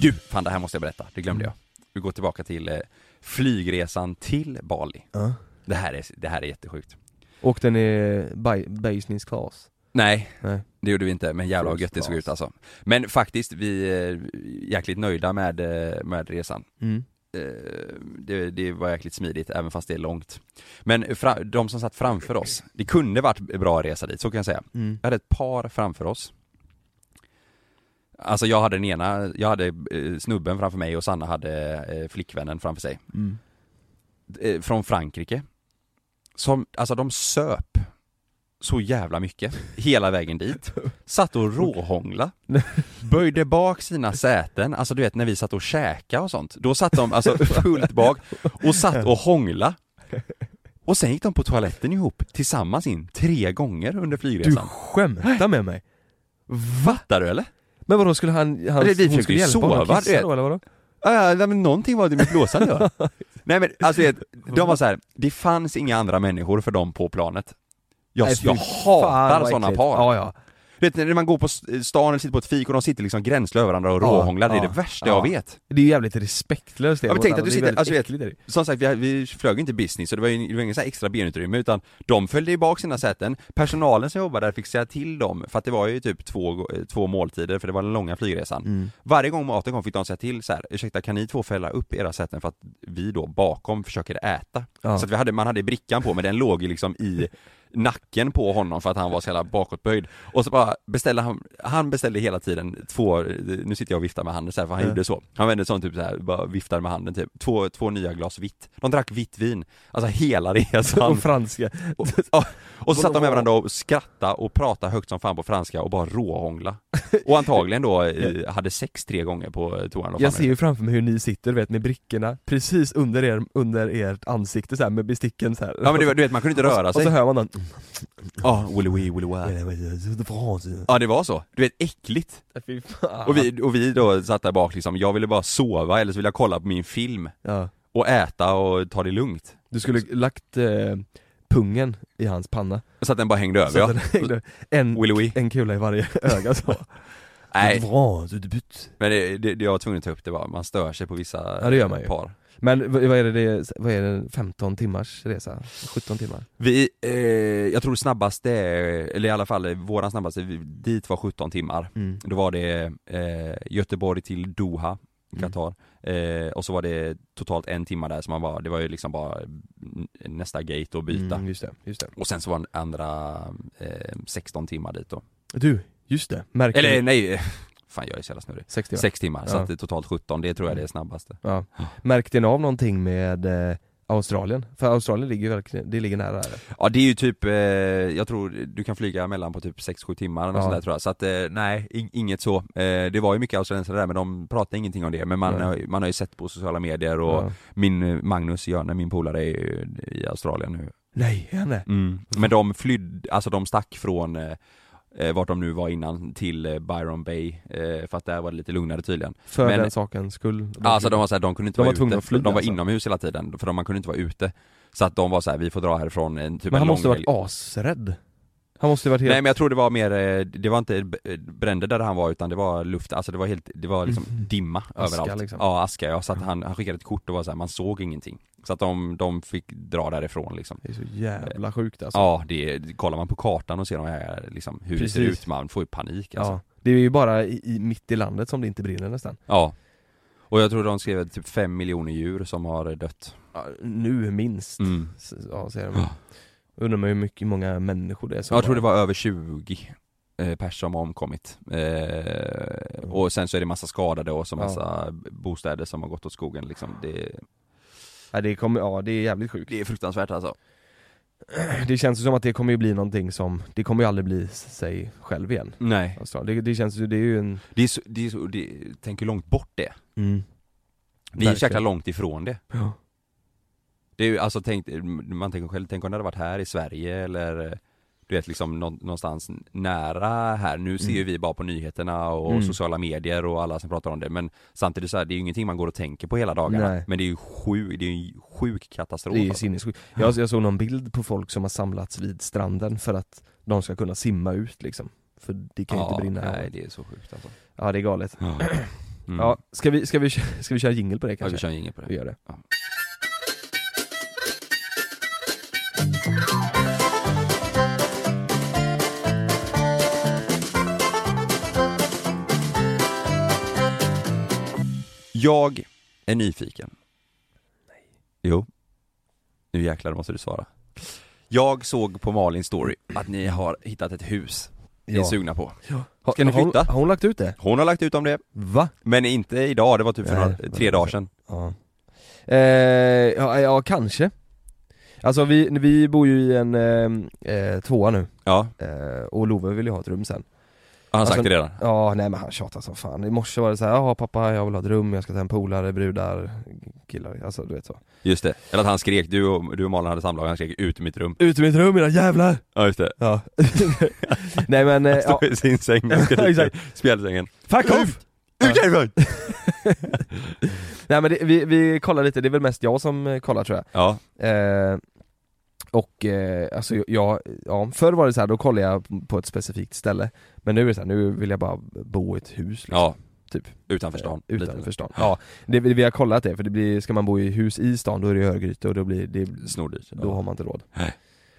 Du, fan det här måste jag berätta, det glömde jag. Vi går tillbaka till eh, flygresan till Bali. Ja. Det här är, det här är jättesjukt. Och den är by, business class Nej, Nej. det gjorde vi inte, men jävlar vad gött det såg ut alltså Men faktiskt, vi är jäkligt nöjda med, eh, med resan mm. Eh, det, det var jäkligt smidigt, även fast det är långt Men fra, de som satt framför oss, det kunde varit bra resa dit, så kan jag säga Mm. Jag hade ett par framför oss Alltså jag hade den ena, jag hade eh, snubben framför mig och Sanna hade eh, flickvännen framför sig Mm. eh, Från Frankrike Som, alltså de söp så jävla mycket, hela vägen dit Satt och råhångla Böjde bak sina säten, alltså du vet när vi satt och käka och sånt Då satt de alltså fullt bak och satt och hångla Och sen gick de på toaletten ihop tillsammans in tre gånger under Du flygresan skämtar med mig? Fattar du eller? Men vadå skulle han, han Eller vi hon skulle hjälpa honom sova, att du kissa då eller vadå? Ja, men någonting var det med blåsande ja. Nej men alltså du de var så här. det fanns inga andra människor för dem på planet Jag, Nej, jag hatar sådana par Ja ja Du vet när man går på stan eller sitter på ett fik och de sitter liksom gränsle över varandra och Ja, råhånglar, det är det värsta ja. jag vet Det är jävligt respektlöst det Ja, men tänk att du sitter- alltså, vet-. Som sagt, vi, vi flög inte business så det var ju det var ingen så extra benutrymme utan de följde ju bak sina säten Personalen som jobbade där fick säga till dem, för att det var ju typ två, två måltider för det var den långa flygresan Mm. Varje gång maten kom fick de säga till så här, ursäkta kan ni två fälla upp era säten för att vi då bakom försöker äta? Ja. Så att vi hade, man hade brickan på men den låg ju liksom i nacken på honom för att han var så jävla bakåtböjd. Och så bara beställde han, han beställde hela tiden två, nu sitter jag och viftar med handen så här, för han Ja. gjorde så. Han vände sån typ så här, bara viftade med handen typ, två, två nya glas vitt. De drack vitt vin, alltså hela resan. Och franska. Och, och, och så satt de med varandra och skrattade och pratade högt som fan på franska och bara råhångla Och antagligen då eh, hade sex tre gånger på eh, toan och Jag ser ju framför mig hur ni sitter vet med brickorna precis under er, under ert ansikte så här med besticken så här. Ja men det, du vet man kunde inte Och röra Och sig. så hör man den Ja, Willy Wee, Willy Wee. Ja det var så, du vet äckligt. Och vi, och vi då satt där bak liksom, jag ville bara sova eller så ville jag kolla på min film. Ja. Och äta och ta det lugnt. Du skulle lagt eh, pungen i hans panna. Så att den bara hängde över ja. hängde- en, Willy Wee. en kula i varje öga så. Nej, men det, det, jag var tvungen att ta upp det var, man stör sig på vissa Ja, det gör man ju. par Men vad är det, det, vad är det, 15 timmars resa? 17 timmar? Vi, eh, jag tror det snabbaste, eller i alla fall våran snabbaste, dit var 17 timmar Mm. Då var det eh, Göteborg till Doha Qatar. Eh, och så var det totalt en timma där så man bara, det var ju liksom bara nästa gate att byta. Mm, just det, just det. Och sen så var den andra eh, 16 timmar dit då. Du, just det. Märker Eller du- nej, fan jag är så jävla snurrig. Sex timmar. Sex timmar, så Ja. att det är totalt 17, det tror jag är det snabbaste. Ja. Märkte ni av någonting med eh, Australien? För Australien ligger ju verkligen, det ligger nära där. Ja det är ju typ, eh, jag tror du kan flyga mellan på typ 6-7 timmar och Ja. sådär tror jag, så att eh, nej, in, inget så. Det var ju mycket australiensare där men de pratade ingenting om det, men man, har, man har ju sett på sociala medier och min Magnus Jörne, min polare är ju i Australien nu. Nej, är han det? Mm. Men de flydde, alltså de stack från eh, vart de nu var innan till eh, Byron Bay, eh, för att där var det lite lugnare tydligen. För Men- den sakens skull? Ja, alltså de var såhär, de kunde inte De vara var ute, att fly, de var alltså. inomhus hela tiden, för de, man kunde inte vara ute. Så att de var så här: vi får dra härifrån en typ Men en han lång måste varit asrädd. Han måste ju varit helt... Nej men jag tror det var mer, eh, det var inte b- bränder där han var utan det var luft, alltså det var helt, det var liksom Mhm. dimma Aska, överallt. liksom. Ja aska ja, så att han, han skickade ett kort och var så här, man såg ingenting. Så att de, de fick dra därifrån liksom. Det är så jävla sjukt alltså. Ja, det kollar man på kartan och ser de här liksom, hur det ser Precis. ut, man får ju panik alltså. Ja. Det är ju bara i, i, mitt i landet som det inte brinner nästan. Ja. Och jag tror de skrev typ fem miljoner djur som har dött. Ja, nu minst. Mm. Ja, säger de. Undrar man hur mycket, många människor det är som Jag tror det var över 20 eh, pers som har omkommit. Eh, och sen så är det massa skadade och så Ja. massa bostäder som har gått åt skogen liksom. Det, Ja, det kommer, ja det är jävligt sjukt. det är fruktansvärt alltså. Det känns ju som att det kommer ju bli någonting som, det kommer ju aldrig bli sig själv igen. Nej. Alltså, det, det känns ju, det är ju en... Det är så, det är så, det, tänk hur långt bort det är. Mm. Vi är så jäkla långt ifrån det. Ja. Det är ju, alltså tänk, man tänker själv, tänk om det hade varit här i Sverige eller du vet liksom nå- någonstans nära här, nu ser ju Mm. vi bara på nyheterna och Mm. sociala medier och alla som pratar om det men samtidigt så här, det är ju ingenting man går och tänker på hela dagarna Nej. men det är ju sjuk, det är ju en sjuk katastrof Det är alltså. sinnessjukt. Jag, jag såg någon bild på folk som har samlats vid stranden för att de ska kunna simma ut liksom. För det kan ju Ja, inte brinna nej det är så sjukt alltså. Ja det är galet. Ja. Mm. Ja, ska vi, ska vi, ska vi köra jingle på det Ja, kanske? vi kör en jingle på det. Vi gör det. Ja. Jag är nyfiken. Nej. Jo. Nu jäklar måste du svara. Jag såg på Malins story att ni har hittat ett hus ni är Ja. sugna på. Ha- Ska ni flytta? Har hon lagt ut det? Hon har lagt ut om det. Va? Men inte idag, det var typ för Nej, några, tre dagar sedan. Ja. Eh, ja, ja, kanske. Alltså vi, vi bor ju i en eh, eh, tvåa nu. Ja. Eh, och Love vill ju ha ett rum sen. Har han sagt Alltså, det redan? Ja, nej men han tjatar som fan. I morse var det så här, ja pappa jag vill ha ett rum, jag ska ta en polare, brudar, killar, alltså du vet så. Just det. Eller att han skrek, du och, du och Malin hade samlag, han skrek ut ur mitt rum. Ut ur mitt rum era jävlar! Ja just det. Ja. nej men, eh, Han ja. står i sin säng och skriker i spjälsängen. Fuck off! Ut därifrån! Nej men det, vi, vi kollar lite, det är väl mest jag som eh, kollar tror jag. Ja. Eh, och eh, alltså jag, ja, förr var det så här, då kollade jag på ett specifikt ställe Men nu är det så här, nu vill jag bara bo i ett hus liksom, Ja. Typ Utanför stan. eh. Utanför stan, ja det, Vi har kollat det, för det blir, ska man bo i hus i stan då är det Örgryte och då blir det Snordyrt. Då har man inte råd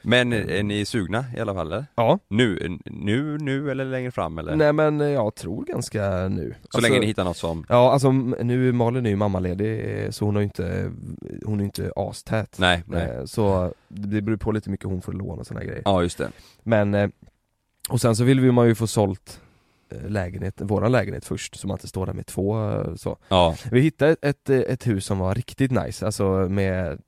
Men är ni sugna i alla fall eller? Ja Nu, nu, nu eller längre fram eller? Nej men eh, jag tror ganska nu Så länge ni hittar något som Ja alltså nu, Malin är ju mammaledig eh, så hon har ju inte, hon är inte astät Nej, nej. Så det beror på lite mycket hon får lån och såna grejer Ja just det. Men, och sen så vill vi man ju få sålt eh, lägenhet, våran lägenhet först så man inte står där med två eh, så Ja. Vi hittade ett, ett, eh, ett hus som var riktigt nice, alltså med,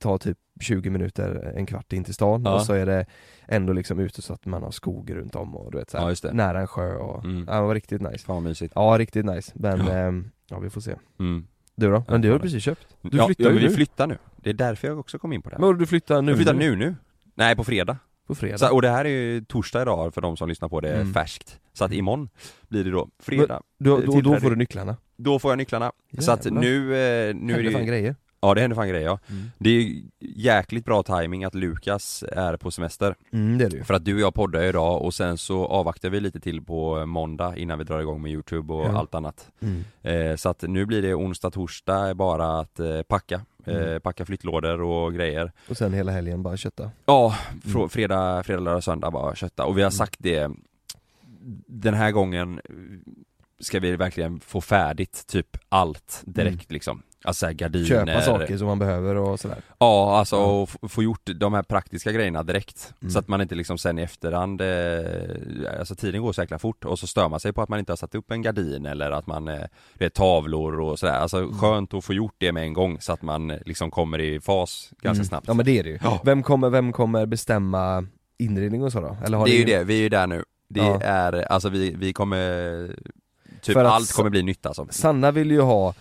ta typ 20 minuter, en kvart in till stan Ja. och så är det ändå liksom ute så att man har skog runt om och du vet så här, Ja, nära en sjö och, Mm. ja det var riktigt nice Fan mysigt. Ja riktigt nice, men Ja. ja, ja vi får se Mm. Du då? Men du har Ja, precis köpt? Du ja, flyttar jag ju vill nu flytta nu. Det är därför jag också kom in på det här. Men du flyttar nu? Jag flyttar nu nu. Nej på fredag. På fredag? Så, och det här är ju torsdag idag för de som lyssnar på det Mm. färskt. Så att imorgon blir det då fredag. Men då- då- då får du nycklarna? Då får jag nycklarna. Så att Jävlar. nu, eh, nu är det fan grejer. Ja det händer fan grejer ja. Mm. Det är ju jäkligt bra timing att Lukas är på semester. Mm, det är det ju. För att du och jag poddar idag och sen så avvaktar vi lite till på måndag innan vi drar igång med youtube och Ja. allt annat. Mm. Eh, så att nu blir det onsdag, torsdag bara att eh, packa. Eh, Mm. packa flyttlådor och grejer. Och sen hela helgen bara kötta Ja, fr- Mm. fredag, fredag, lördag, söndag bara kötta. Och vi har sagt det den här gången ska vi verkligen få färdigt typ allt direkt Mm. liksom Alltså så här, gardiner Köpa saker som man behöver och sådär Ja, alltså och f- få gjort de här praktiska grejerna direkt Mm. Så att man inte liksom sen i efterhand, eh, alltså tiden går så jäkla fort och så stör man sig på att man inte har satt upp en gardin eller att man, eh, du vet tavlor och sådär Alltså Mm. skönt att få gjort det med en gång så att man eh, liksom kommer i fas ganska Mm. snabbt Ja men det är det ju. Ja. Vem, kommer, vem kommer bestämma inredning och så då? Eller har Det är ju ingen- det, vi är ju där nu Det Ja. är, alltså vi, vi kommer Typ att allt kommer bli nytt alltså Sanna vill ju ha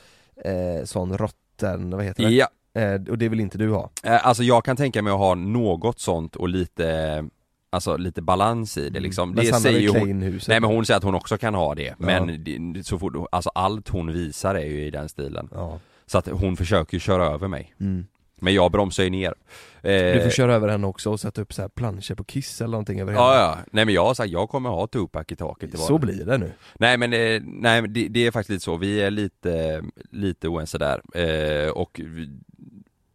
eh, sån rotten, vad heter det? Ja, Eh, och det vill inte du ha? Eh, Alltså jag kan tänka mig att ha något sånt och lite Alltså lite balans i det liksom Mm. Men det Sanna säger ju hon. Nej men hon säger att hon också kan ha det Men det, så fort, alltså allt hon visar är ju i den stilen Ja. Så att hon försöker ju köra över mig Mm. Men jag bromsar ju ner Du eh, får köra över henne också och sätta upp så här planscher på Kiss eller någonting över Ja henne. ja, nej men jag har sagt jag kommer ha Tupac i taket i Så blir det nu. Nej men, eh, nej det, det är faktiskt lite så, vi är lite, lite oense där eh, och vi,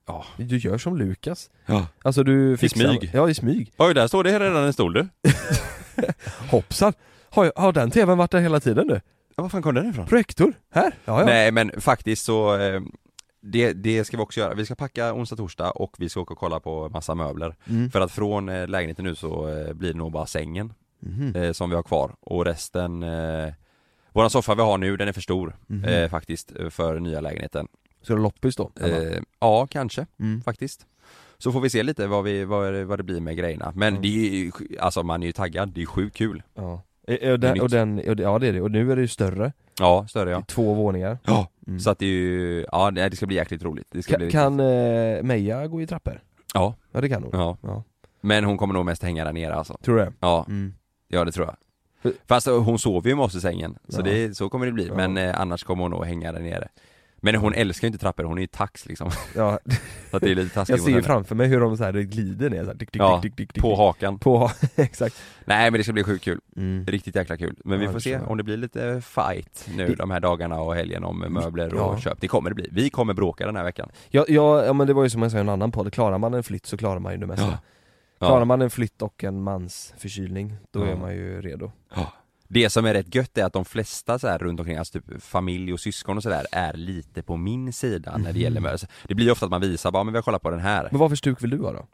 Ja Du gör som Lukas. Ja. Alltså du I fixar... smyg. Ja i smyg. Oj där står det redan en stol du Hoppsan! Har, har den tvn varit där hela tiden nu? Ja, var fan kom den ifrån? Projektor? Här? Ja, ja. Nej men faktiskt så eh, det, det ska vi också göra, vi ska packa onsdag, torsdag och vi ska åka och kolla på massa möbler Mm. För att från eh, lägenheten nu så eh, blir det nog bara sängen eh, som vi har kvar och resten Våran soffa vi har nu den är för stor eh, faktiskt för nya lägenheten Så det är loppis då? eh, Ja kanske Mm. faktiskt Så får vi se lite vad, vi, vad, det- vad det blir med grejerna men Mm. det är ju, alltså man är ju taggad, det är sjukt kul Ja. Och den, och den, och ja det är det, och nu är det ju större. Ja, större ja Två våningar. Ja, Mm. så att det är ju, ja det ska bli jäkligt roligt det ska Kan, bli kan eh, Meja gå i trappor? Ja Ja det kan hon. Ja. Ja. Men hon kommer nog mest hänga där nere alltså Tror du det? Ja, Mm. ja det tror jag Fast eh, hon sover ju med oss i sängen, så Ja. det, så kommer det bli, men eh, annars kommer hon nog hänga där nere Men hon älskar ju inte trappor, hon är ju tax liksom Ja. Så att det är lite taskigt Jag ser ju framför mig hur de så här glider ner så här, dick, dick, Ja, dick, dick, dick, på hakan På exakt. Nej men det ska bli sjukt kul, Mm. riktigt jäkla kul Men vi Ja, får det se om det blir lite fight nu Det- de här dagarna och helgen om möbler och Ja. köp Det kommer det bli, vi kommer bråka den här veckan Ja, ja, ja men det var ju som jag sa i en annan podd, klarar man en flytt så klarar man ju det mesta. Ja. Klarar man en flytt och en mans förkylning, då är man ju redo. Ja. Det som är rätt gött är att de flesta så här runt omkring, alltså typ familj och syskon och sådär är lite på min sida när det gäller. Så Det blir ju ofta att man visar bara, men vi har kollat på den här. Men vad för stuk vill du ha då?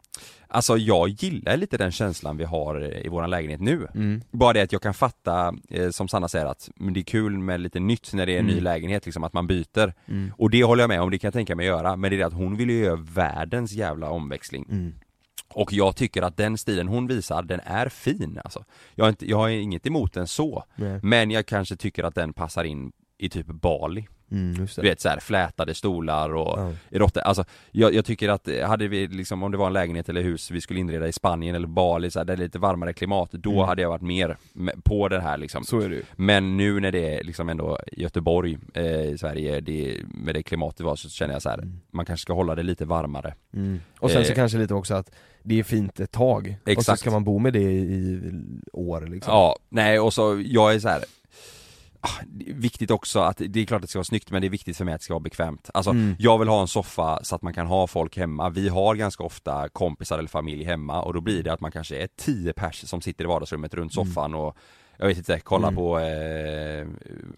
Alltså jag gillar lite den känslan vi har i våran lägenhet nu. Mm. Bara det att jag kan fatta, eh, som Sanna säger att det är kul med lite nytt när det är en ny Mm. lägenhet liksom, att man byter. Mm. Och det håller jag med om, det kan jag tänka mig att göra. Men det är det att hon vill ju göra världens jävla omväxling. Och jag tycker att den stilen hon visar, den är fin alltså. Jag har, inte, jag har inget emot den så. Nej. Men jag kanske tycker att den passar in i typ Bali. Mm. Du vet såhär flätade stolar och Ja. råttor, alltså jag, jag tycker att eh, hade vi liksom, om det var en lägenhet eller hus vi skulle inreda i Spanien eller Bali så här, där det är lite varmare klimat, då Mm. hade jag varit mer på det här liksom Så är det ju. Men nu när det är liksom ändå Göteborg eh, i Sverige, det, med det klimatet var så känner jag så här, man kanske ska hålla det lite varmare Mm. Och sen så Eh, kanske lite också att det är fint ett tag, och så Exakt. ska man bo med det i, i år liksom. Ja, nej och så, jag är så här. Ah, Viktigt också att, det är klart att det ska vara snyggt men det är viktigt för mig att det ska vara bekvämt Alltså Mm. jag vill ha en soffa så att man kan ha folk hemma, vi har ganska ofta kompisar eller familj hemma och då blir det att man kanske är 10 pers som sitter i vardagsrummet runt soffan och jag vet inte, kolla Mm. på eh,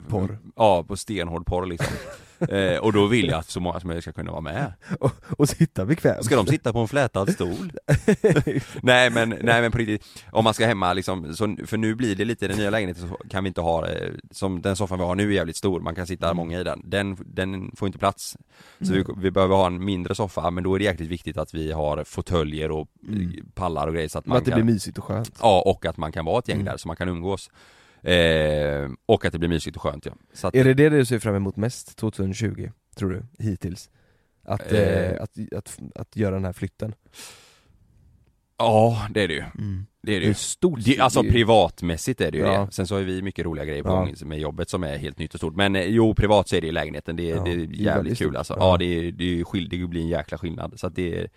Porr. Ja, på stenhård porr liksom eh, Och då vill jag att så många som möjligt ska kunna vara med Och, och sitta bekvämt. Ska de sitta på en flätad stol? nej men, nej men på riktigt, om man ska hemma liksom, så, för nu blir det lite, i den nya lägenheten så kan vi inte ha, som den soffan vi har nu är jävligt stor, man kan sitta många i den, den, den får inte plats Så vi, vi behöver ha en mindre soffa, men då är det jäkligt viktigt att vi har fåtöljer och Mm. pallar och grejer så att Men man att det kan blir mysigt och skönt. Ja, och att man kan vara ett gäng Mm. där så man kan umgås eh, Och att det blir mysigt och skönt ja att, Är det det du ser fram emot mest 2020, tror du, hittills? Att, eh, Eh. att, att, att göra den här flytten? Ja, det är det ju Mm. Det är det Det är ju stort det, Alltså det är ju- privatmässigt är det ju Ja. det, sen så har vi mycket roliga grejer på Ja. gång med jobbet som är helt nytt och stort Men eh, jo, privat så är det i lägenheten, det, är- Ja, det är det är jävligt kul alltså Ja. Ja, det, är, det, är ju skill- det blir en jäkla skillnad så att det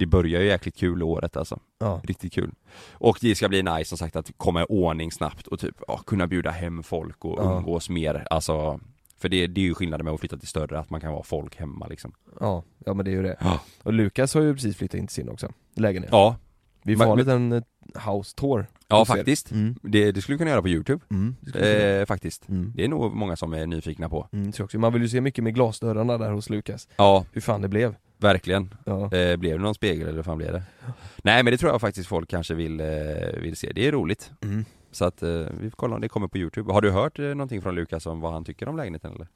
det börjar ju jäkligt kul året alltså, Ja. riktigt kul Och det ska bli nice som sagt att komma i ordning snabbt och typ, ja, kunna bjuda hem folk och Ja. umgås mer, alltså För det, det är ju skillnaden med att flytta till större, att man kan vara folk hemma liksom Ja, ja men det är ju det. Ja, Och Lukas har ju precis flyttat in till sin också, lägenhet. ja Vi får ha en liten, house tour. Ja faktiskt, Mm. det, det skulle du kunna göra på youtube Mm, eh, Faktiskt, Mm. det är nog många som är nyfikna på Mm, tror också. Man vill ju se mycket med glasdörrarna där hos Lukas. Ja, Hur fan det blev. Verkligen Ja. eh, Blev det någon spegel eller vad fan blev det? Nej men det tror jag faktiskt folk kanske vill, eh, vill se, det är roligt Mm. Så att eh, vi får kolla om det kommer på youtube. Har du hört eh, någonting från Lukas om vad han tycker om lägenheten eller?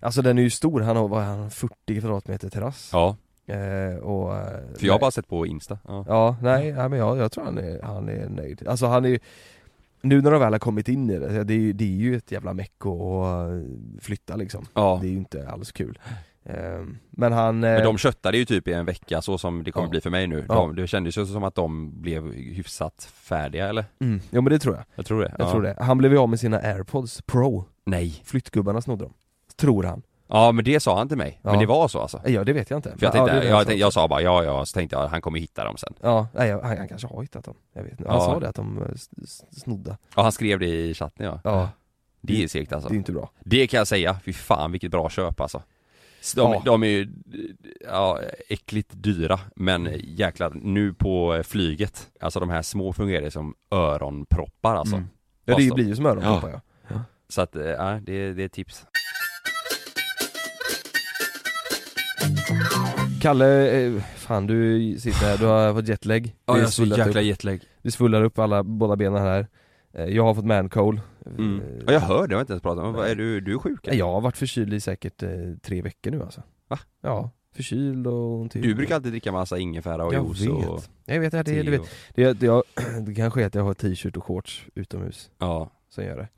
Alltså den är ju stor, han har, vad, han har 40 kvadratmeter terrass. Ja, Eh, och, eh, för jag har bara sett på Insta ja. Ja, nej, nej men jag, jag tror han är, han är nöjd. Alltså han är ju Nu när de väl har kommit in i det, det är ju, det är ju ett jävla meck att flytta liksom. Ja. Det är ju inte alls kul. Eh, men han... Men eh, de köttade ju typ i en vecka så som det kommer Ja. bli för mig nu. Ja. De, det kändes ju som att de blev hyfsat färdiga eller? mm, ja men det tror jag. Jag tror det. Jag ja. tror det. Han blev ju av med sina airpods pro. Nej. Flyttgubbarna snodde dem. Tror han. Ja men det sa han till mig. Ja. Men det var så alltså. Ja det vet jag inte. För jag Ja, tänkte, det jag, sa. jag sa bara ja ja, så tänkte jag han kommer hitta dem sen. Ja, nej, jag- han, han kanske har hittat dem. Jag vet inte. Han Ja. sa det att de eh, snodde. Ja han skrev det i chatten ja. Ja, Det är segt alltså. det är inte bra. Det kan jag säga, fy fan vilket bra köp alltså. De, Ja. de är ju, ja, äckligt dyra, men jäklar, nu på flyget, alltså de här små fungerar ju som öronproppar alltså. Mm. Ja det blir ju som öronproppar ja. ja. Så att, eh, ja, det, det är tips. Kalle, eh, fan du sitter här, du har fått jetlag. Ja, jag har så jäkla upp. jetlag. Det svullar upp alla, båda benen här. Eh, Jag har fått mancold. Mm. Eh, Ja, jag hör det, jag har inte ens pratat om, är du, du är sjuk eller? Jag har varit förkyld i säkert eh, tre veckor nu alltså. Va? Ja, förkyld och ont Du brukar alltid dricka massa ingefära och Jag juice vet. och Jag vet, det, det, det, vet. och- Det, det, jag, det kanske är att jag har t-shirt och shorts utomhus Ja, som gör det.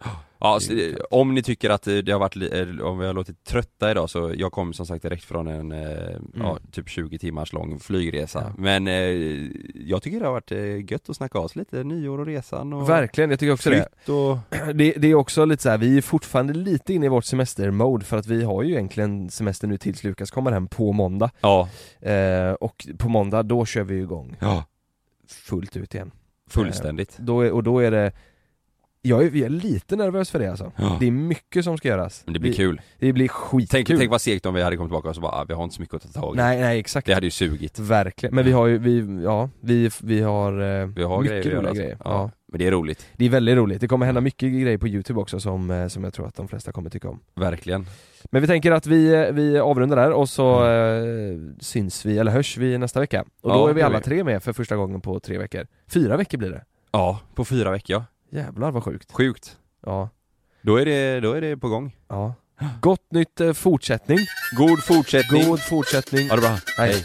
ja Det eh, om ni tycker att eh, det har varit, eh, om vi har låtit trötta idag så jag kom som sagt direkt från en, eh, ja, typ 20 timmars lång flygresa Mm. Ja. Men eh, jag tycker det har varit eh, gött att snacka oss lite, nyår och resan och Verkligen, jag tycker också det. och det. Det är också lite så här, vi är fortfarande lite inne i vårt semestermode för att vi har ju egentligen semester nu tills Lukas kommer hem på måndag. Ja, Eh, och på måndag, då kör vi igång ja fullt ut igen. fullständigt Då är, och då är det jag är, jag är lite nervös för det alltså. Ja. Det är mycket som ska göras. Men det blir vi, kul Det blir skitkul. Tänk, tänk vad segt om vi hade kommit tillbaka och så bara, ah, vi har inte så mycket att ta tag i Nej, nej exakt. Det hade ju sugit Verkligen, men vi har ju, vi, ja, vi, vi har, eh, Vi har mycket grejer roliga göra, grejer. alltså. Ja. ja. Men det är roligt, Det är väldigt roligt, det kommer hända mycket grejer på youtube också som, eh, som jag tror att de flesta kommer tycka om. verkligen Men vi tänker att vi, eh, vi avrundar där och så eh, syns vi, eller hörs vi nästa vecka. Och då Ja, är vi det alla tre med för första gången på tre veckor. Fyra veckor blir det. Ja, på fyra veckor Jävlar vad sjukt. Sjukt Ja. Då är det, då är det på gång ja. Gott nytt eh, fortsättning. God fortsättning God fortsättning. Ha det bra, Hej.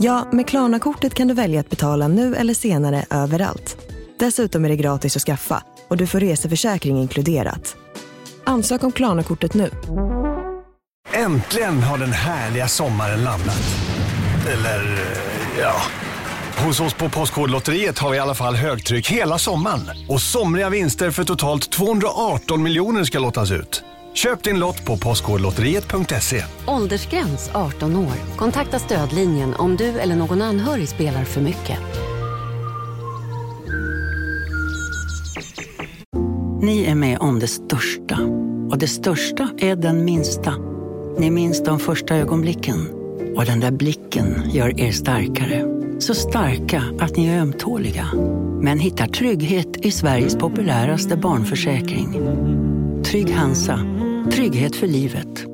Ja, med Klarna-kortet kan du välja att betala nu eller senare överallt. Dessutom är det gratis att skaffa och du får reseförsäkring inkluderat. Ansök om Klarna-kortet nu. Äntligen har den härliga sommaren landat. Eller, eh, ja. Hos oss på Postkodlotteriet har vi i alla fall högtryck hela sommaren. Och somriga vinster för totalt 218 miljoner ska lottas ut. Köp din lott på postkodlotteriet.se. Åldersgräns 18 år. Kontakta stödlinjen om du eller någon anhörig spelar för mycket. Ni är med om det största. Och det största är den minsta. Ni minns de första ögonblicken. Och den där blicken gör er starkare. Så starka att ni är ömtåliga. Men hittar trygghet i Sveriges populäraste barnförsäkring. Trygg Hansa. Trygghet för livet.